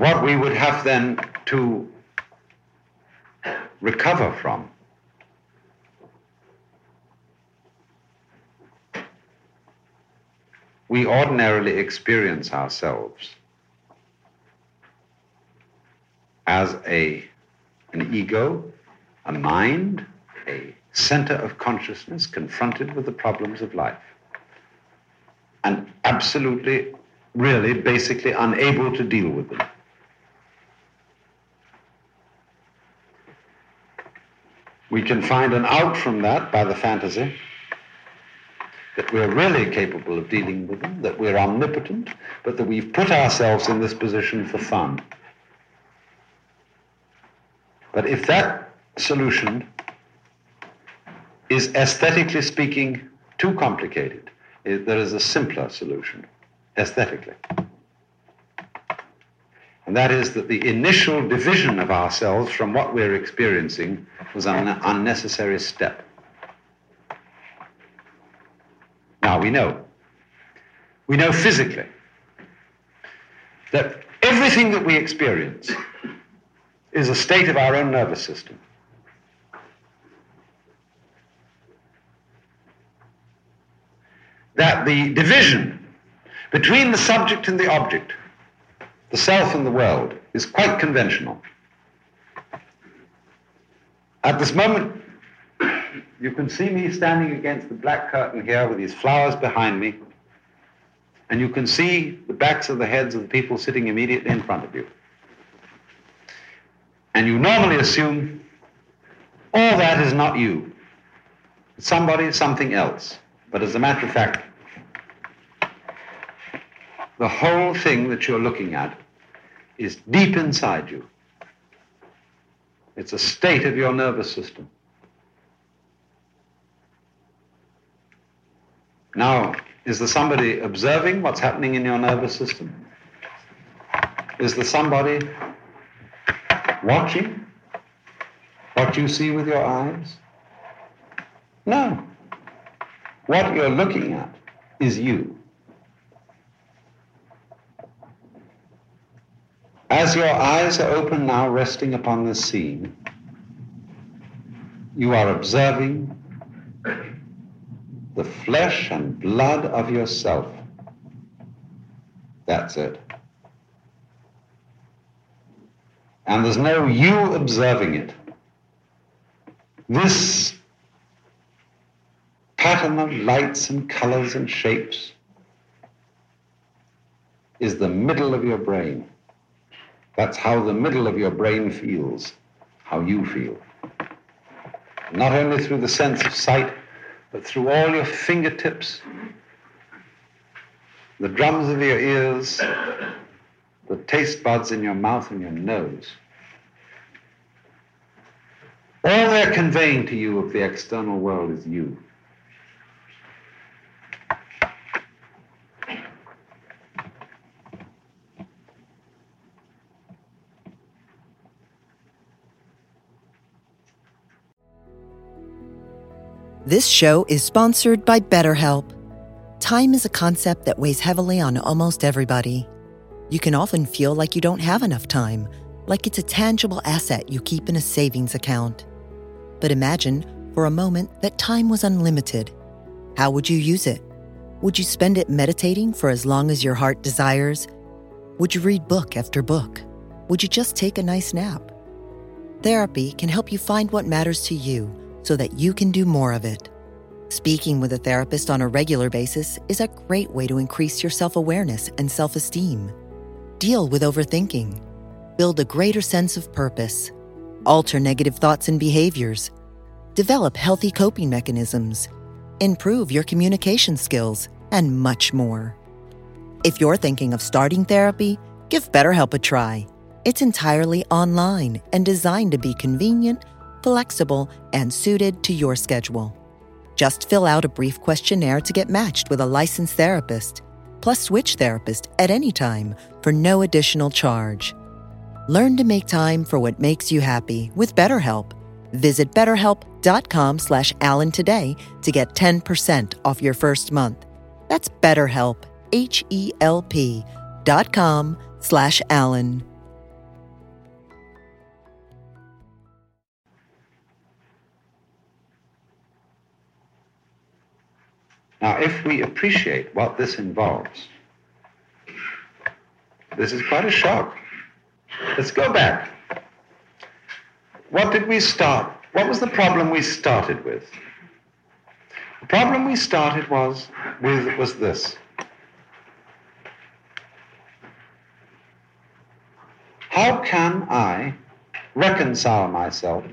What we would have then to recover from we ordinarily experience ourselves as a, an ego, a mind, a center of consciousness confronted with the problems of life. And absolutely, really, basically unable to deal with them. We can find an out from that by the fantasy that we're really capable of dealing with them, that we're omnipotent, but that we've put ourselves in this position for fun. But if that solution is aesthetically speaking too complicated, eh, there is a simpler solution aesthetically. And that is that the initial division of ourselves from what we're experiencing was an unnecessary step. Now we know. We know physically that everything that we experience is a state of our own nervous system. That the division between the subject and the object the self and the world is quite conventional. At this moment, you can see me standing against the black curtain here with these flowers behind me, and you can see the backs of the heads of the people sitting immediately in front of you. And you normally assume all that is not you. It's somebody, something else. But as a matter of fact, the whole thing that you're looking at is deep inside you. It's a state of your nervous system. Now, is there somebody observing what's happening in your nervous system? Is there somebody watching what you see with your eyes? No. What you're looking at is you. As your eyes are open now, resting upon this scene, you are observing the flesh and blood of yourself. That's it. And there's no you observing it. This pattern of lights and colors and shapes is the middle of your brain. That's how the middle of your brain feels, how you feel. not only through the sense of sight, but through all your fingertips, the drums of your ears, the taste buds in your mouth and your nose. All they're conveying to you of the external world is you. This show is sponsored by BetterHelp. Time is a concept that weighs heavily on almost everybody. You can often feel like you don't have enough time, like it's a tangible asset you keep in a savings account. But imagine, for a moment, that time was unlimited. How would you use it? Would you spend it meditating for as long as your heart desires? Would you read book after book? Would you just take a nice nap? Therapy can help you find what matters to you so that you can do more of it. Speaking with a therapist on a regular basis is a great way to increase your self awareness and self esteem. Deal with overthinking. Build a greater sense of purpose. Alter negative thoughts and behaviors. Develop healthy coping mechanisms. Improve your communication skills, and much more. If you're thinking of starting therapy, give BetterHelp a try. It's entirely online and designed to be convenient flexible, and suited to your schedule. Just fill out a brief questionnaire to get matched with a licensed therapist, plus switch therapist at any time for no additional charge. Learn to make time for what makes you happy with BetterHelp. Visit betterhelp.com slash Alan today to get 10% off your first month. That's BetterHelp, H-E-L-P dot com slash Alan. Now, if we appreciate what this involves, this is quite a shock. Let's go back. What did we start? What was the problem we started with? The problem we started was with was this. How can I reconcile myself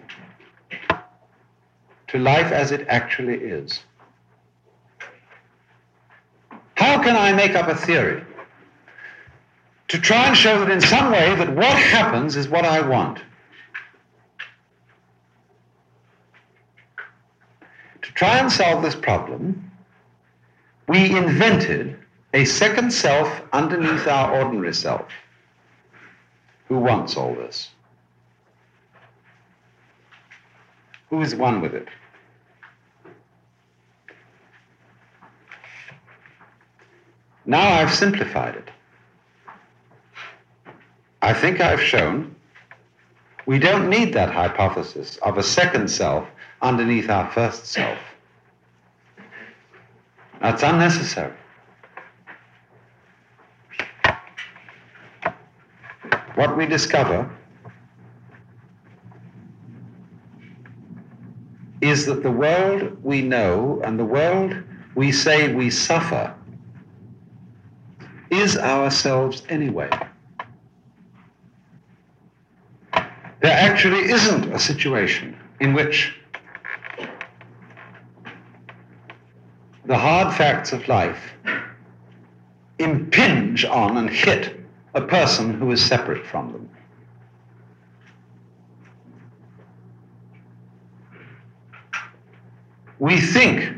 to life as it actually is? How can I make up a theory to try and show that in some way that what happens is what I want? To try and solve this problem, we invented a second self underneath our ordinary self. Who wants all this? Who is one with it? Now I've simplified it. I think I've shown we don't need that hypothesis of a second self underneath our first self. That's unnecessary. What we discover is that the world we know and the world we say we suffer is ourselves anyway. There actually isn't a situation in which the hard facts of life impinge on and hit a person who is separate from them. We think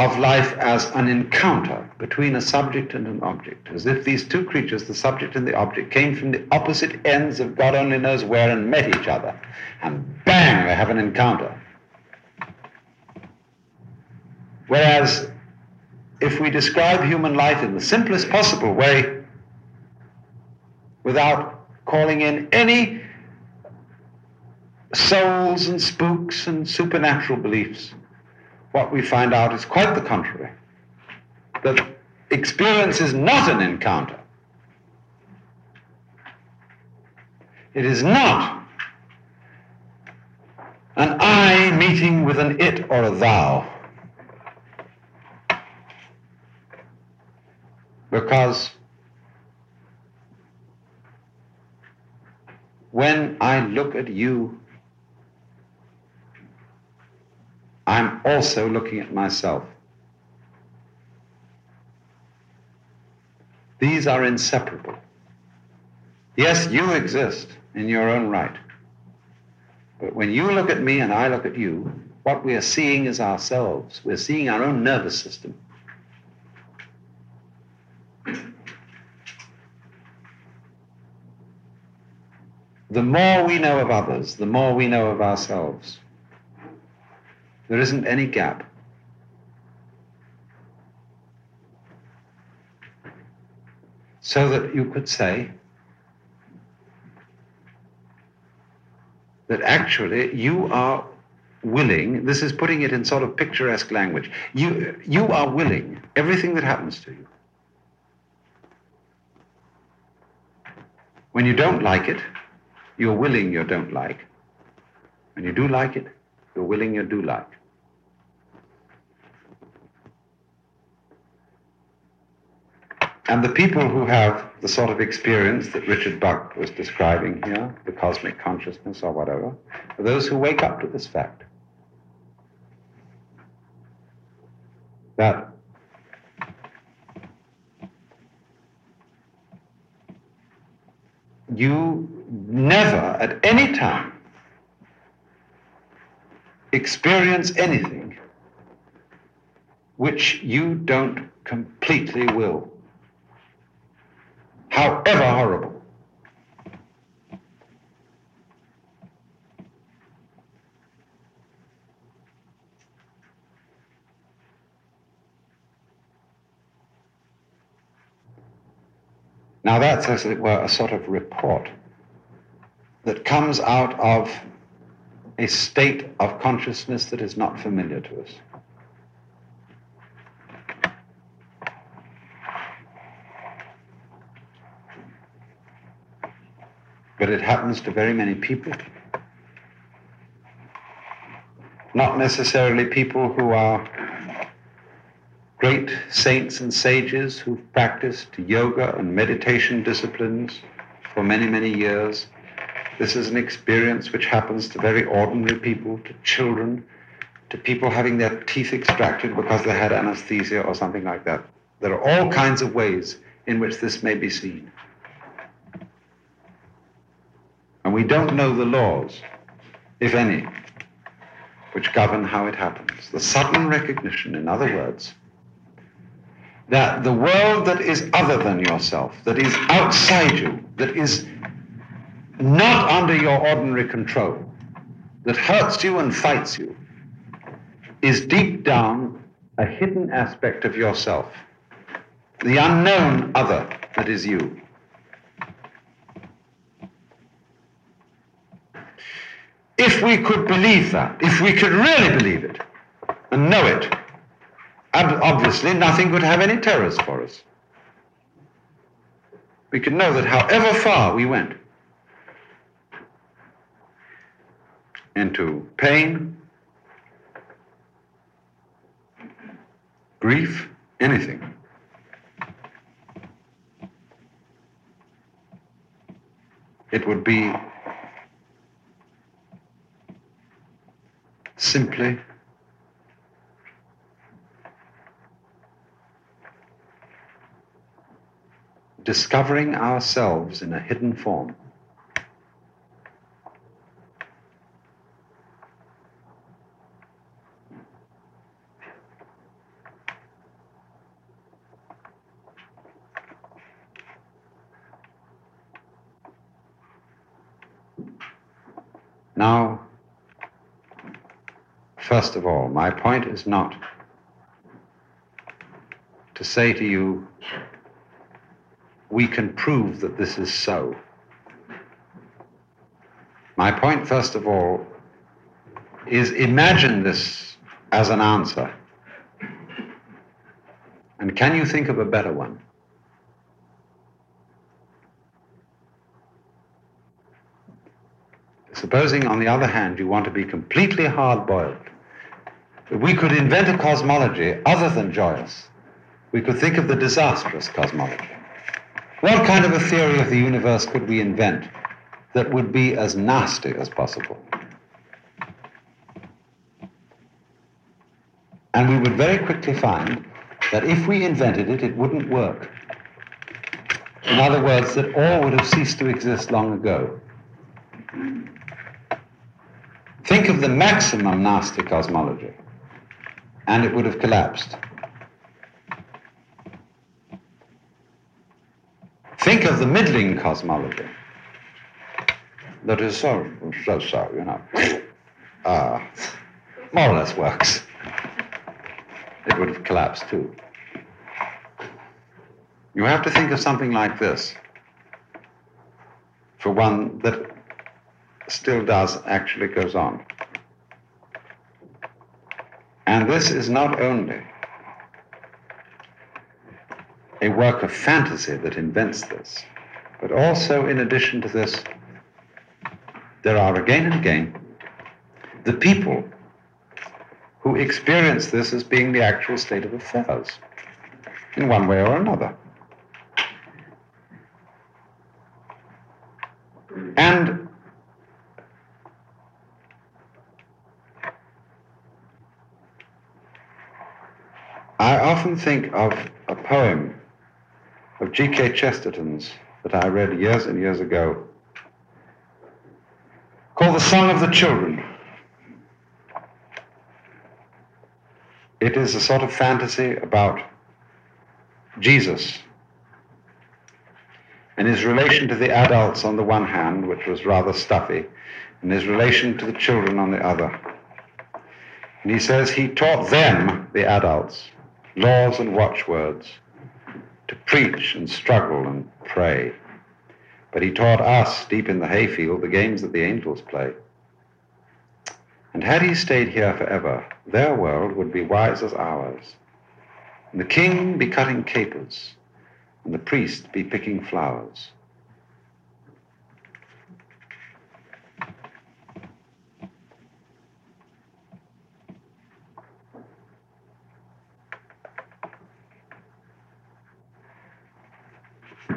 of life as an encounter between a subject and an object, as if these two creatures, the subject and the object, came from the opposite ends of God only knows where and met each other. And bang, they have an encounter. Whereas, if we describe human life in the simplest possible way, without calling in any souls and spooks and supernatural beliefs, what we find out is quite the contrary. That experience is not an encounter. It is not an I meeting with an it or a thou. Because when I look at you, I'm also looking at myself. These are inseparable. Yes, you exist in your own right. But when you look at me and I look at you, what we are seeing is ourselves. We're seeing our own nervous system. The more we know of others, the more we know of ourselves. There isn't any gap. So that you could say that actually you are willing, this is putting it in sort of picturesque language, you, you are willing everything that happens to you. When you don't like it, you're willing you don't like. When you do like it, you're willing you do like. And the people who have the sort of experience that Richard Bucke was describing here, the cosmic consciousness or whatever, are those who wake up to this fact. That you never at any time experience anything which you don't completely will however horrible. Now, that's, as it were, a sort of report that comes out of a state of consciousness that is not familiar to us. But it happens to very many people. Not necessarily people who are great saints and sages who've practiced yoga and meditation disciplines for many, many years. This is an experience which happens to very ordinary people, to children, to people having their teeth extracted because they had anesthesia or something like that. There are all kinds of ways in which this may be seen. And we don't know the laws, if any, which govern how it happens. The sudden recognition, in other words, that the world that is other than yourself, that is outside you, that is not under your ordinary control, that hurts you and fights you, is deep down a hidden aspect of yourself, the unknown other that is you. If we could believe that, if we could really believe it and know it, obviously nothing could have any terrors for us. We could know that however far we went into pain, grief, anything, it would be simply discovering ourselves in a hidden form. Now, First of all, my point is not to say to you, we can prove that this is so. My point, first of all, is imagine this as an answer. And can you think of a better one? Supposing, on the other hand, you want to be completely hard boiled we could invent a cosmology other than joyous. We could think of the disastrous cosmology. What kind of a theory of the universe could we invent that would be as nasty as possible? And we would very quickly find that if we invented it, it wouldn't work. In other words, that all would have ceased to exist long ago. Think of the maximum nasty cosmology, and it would have collapsed. Think of the middling cosmology that is so, so, so, you know, uh, more or less works. It would have collapsed too. You have to think of something like this for one that still does actually goes on. And this is not only a work of fantasy that invents this, but also, in addition to this, there are again and again the people who experience this as being the actual state of affairs in one way or another. And I often think of a poem of G.K. Chesterton's that I read years and years ago called The Song of the Children. It is a sort of fantasy about Jesus and his relation to the adults on the one hand, which was rather stuffy, and his relation to the children on the other. And he says he taught them, the adults, laws and watchwords, to preach and struggle and pray. But he taught us, deep in the hayfield, the games that the angels play. And had he stayed here forever, their world would be wise as ours, and the king be cutting capers, and the priest be picking flowers.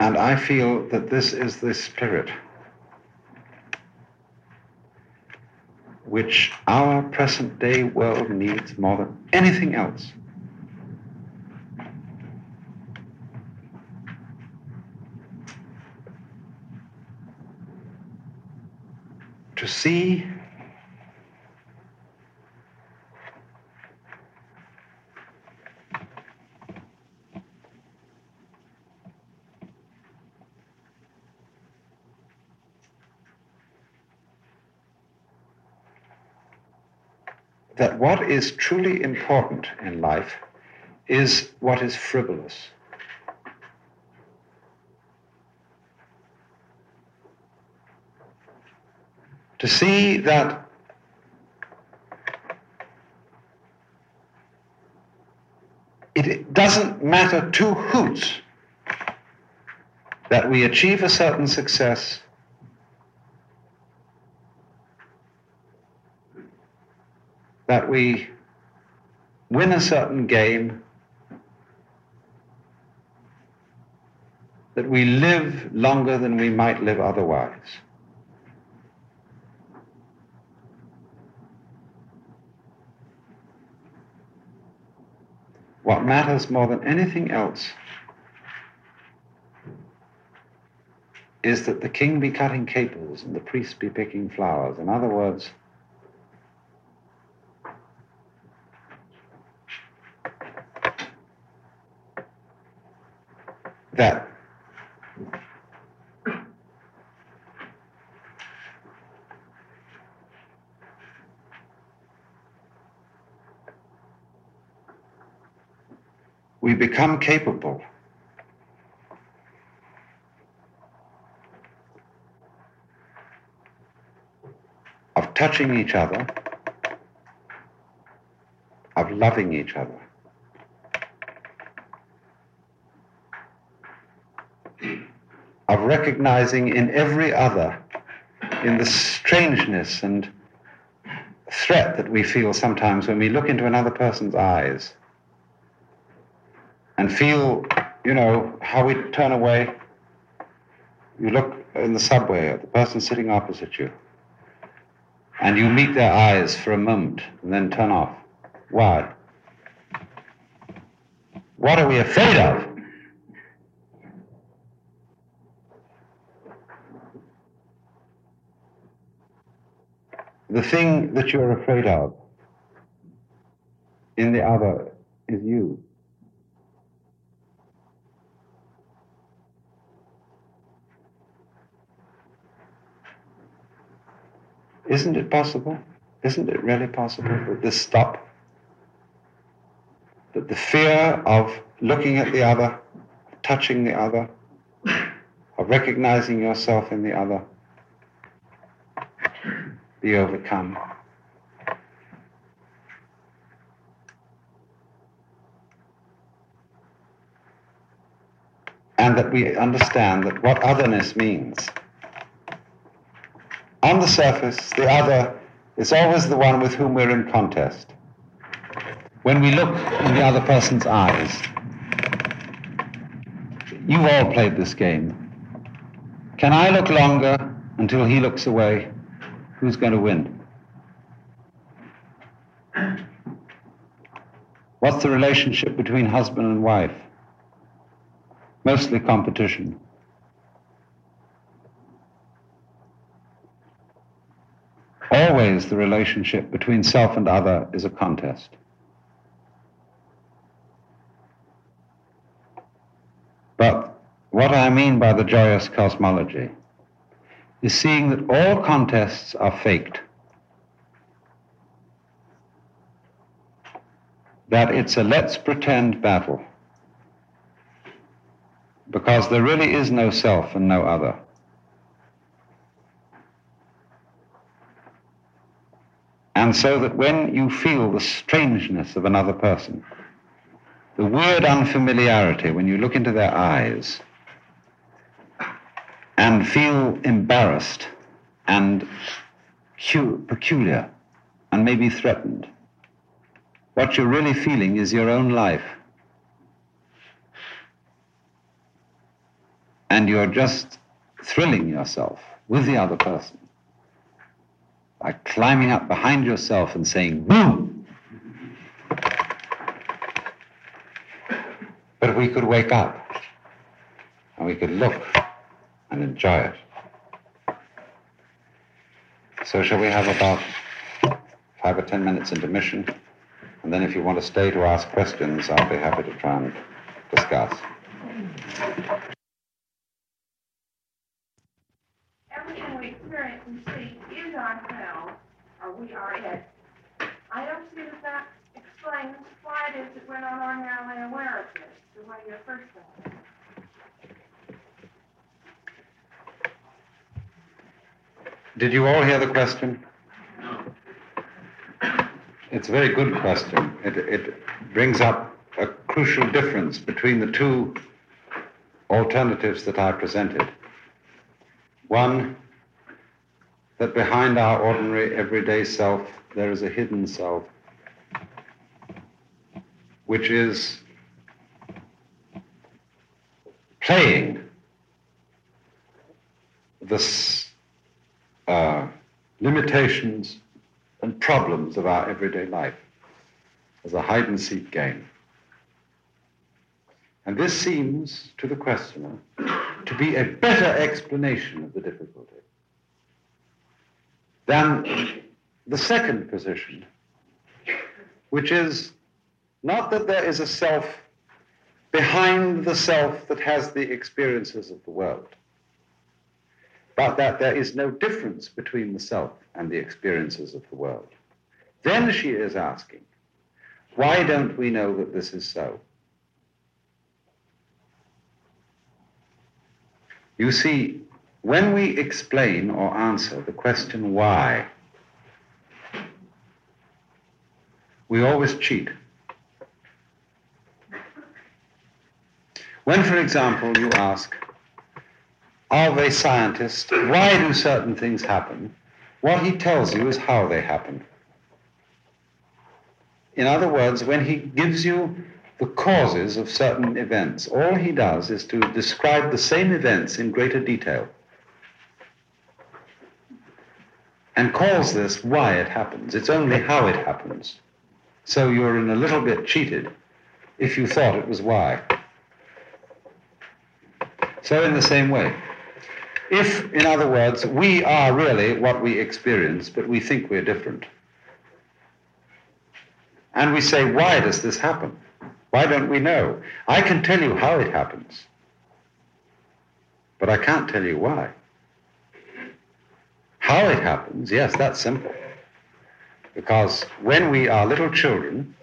And I feel that this is the spirit which our present day world needs more than anything else. To see that what is truly important in life is what is frivolous. To see that it doesn't matter two hoots that we achieve a certain success that we win a certain game, that we live longer than we might live otherwise. What matters more than anything else is that the king be cutting capers and the priest be picking flowers. In other words, that. We become capable. Of touching each other, of loving each other. of recognizing in every other, in the strangeness and threat that we feel sometimes when we look into another person's eyes and feel, you know, how we turn away. You look in the subway at the person sitting opposite you, and you meet their eyes for a moment and then turn off. Why? What are we afraid of? The thing that you're afraid of in the other is you. Isn't it possible? Isn't it really possible that this stop? That the fear of looking at the other, touching the other, of recognizing yourself in the other, be overcome. And that we understand that what otherness means on the surface, the other is always the one with whom we're in contest. When we look in the other person's eyes, you've all played this game. Can I look longer until he looks away? Who's going to win? What's the relationship between husband and wife? Mostly competition. Always the relationship between self and other is a contest. But what I mean by the joyous cosmology is seeing that all contests are faked. That it's a let's pretend battle. Because there really is no self and no other. And so that when you feel the strangeness of another person, the weird unfamiliarity when you look into their eyes and feel embarrassed and peculiar and maybe threatened, what you're really feeling is your own life. And you're just thrilling yourself with the other person by climbing up behind yourself and saying, Woo! But we could wake up and we could look and enjoy it. So, shall we have about five or ten minutes intermission? And then, if you want to stay to ask questions, I'll be happy to try and discuss. Everything we experience and see is ourselves, or we are it. I don't see that that explains why it is that we're not ordinarily aware of this, the way you're first. Did you all hear the question? It's a very good question. It, it brings up a crucial difference between the two alternatives that I presented. One, that behind our ordinary everyday self there is a hidden self, which is playing the uh, limitations and problems of our everyday life as a hide and seek game. And this seems to the questioner to be a better explanation of the difficulty than the second position, which is not that there is a self behind the self that has the experiences of the world, but that there is no difference between the self and the experiences of the world. Then she is asking, why don't we know that this is so? You see, when we explain or answer the question why, we always cheat. When, for example, you ask of a scientist, why do certain things happen? What he tells you is how they happen. In other words, when he gives you the causes of certain events, all he does is to describe the same events in greater detail and calls this why it happens. It's only how it happens. So you're in a little bit cheated if you thought it was why. So, in the same way, if, in other words, we are really what we experience, but we think we're different, and we say, why does this happen? Why don't we know? I can tell you how it happens, but I can't tell you why. How it happens, yes, that's simple. Because when we are little children,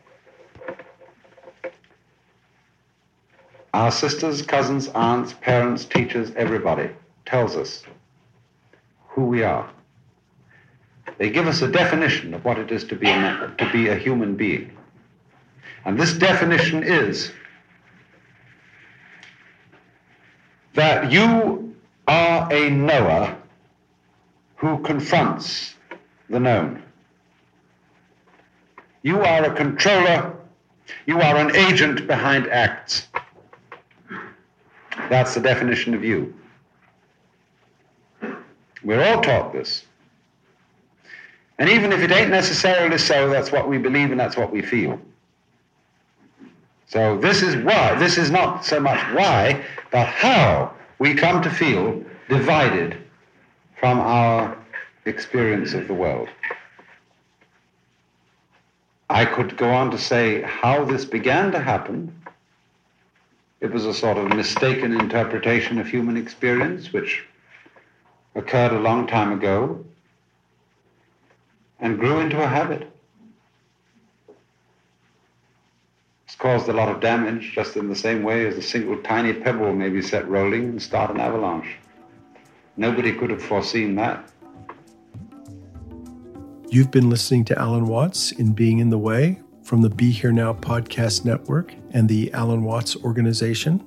our sisters, cousins, aunts, parents, teachers, everybody tells us who we are. They give us a definition of what it is to be a, to be a human being. And this definition is that you are a knower who confronts the known. You are a controller. You are an agent behind acts. That's the definition of you. We're all taught this. And even if it ain't necessarily so, that's what we believe and that's what we feel. So this is why, this is not so much why, but how we come to feel divided from our experience of the world. I could go on to say how this began to happen. It was a sort of mistaken interpretation of human experience, which occurred a long time ago and grew into a habit. It's caused a lot of damage just in the same way as a single tiny pebble may be set rolling and start an avalanche. Nobody could have foreseen that. You've been listening to Alan Watts in Being in the Way from the Be Here Now podcast network and the Alan Watts organization.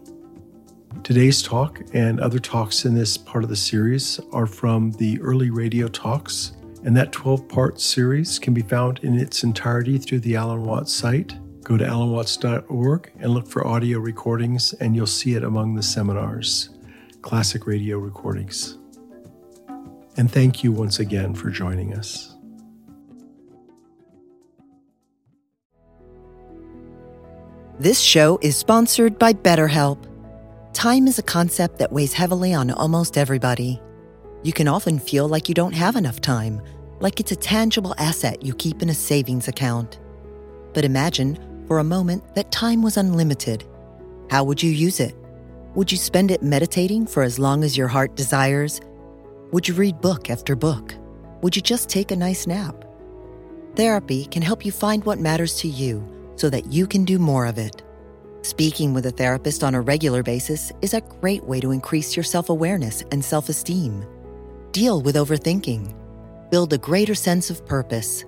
Today's talk and other talks in this part of the series are from the early radio talks, and that 12 part series can be found in its entirety through the Alan Watts site. Go to alanwatts.org and look for audio recordings, and you'll see it among the seminars, classic radio recordings. And thank you once again for joining us. This show is sponsored by BetterHelp. Time is a concept that weighs heavily on almost everybody. You can often feel like you don't have enough time, like it's a tangible asset you keep in a savings account. But imagine, for a moment, that time was unlimited. How would you use it? Would you spend it meditating for as long as your heart desires? Would you read book after book? Would you just take a nice nap? Therapy can help you find what matters to you so that you can do more of it. Speaking with a therapist on a regular basis is a great way to increase your self awareness and self esteem. Deal with overthinking. Build a greater sense of purpose.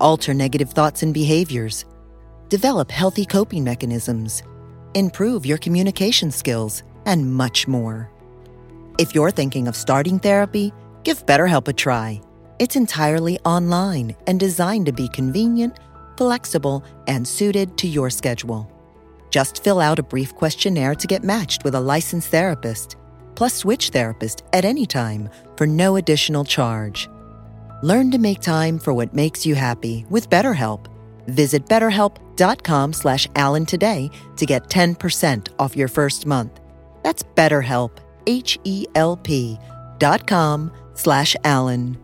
Alter negative thoughts and behaviors. Develop healthy coping mechanisms. Improve your communication skills, and much more. If you're thinking of starting therapy, give BetterHelp a try. It's entirely online and designed to be convenient flexible, and suited to your schedule. Just fill out a brief questionnaire to get matched with a licensed therapist, plus switch therapist at any time for no additional charge. Learn to make time for what makes you happy with BetterHelp. Visit betterhelp.com slash Alan today to get 10% off your first month. That's BetterHelp, H-E-L-P dot com slash Alan.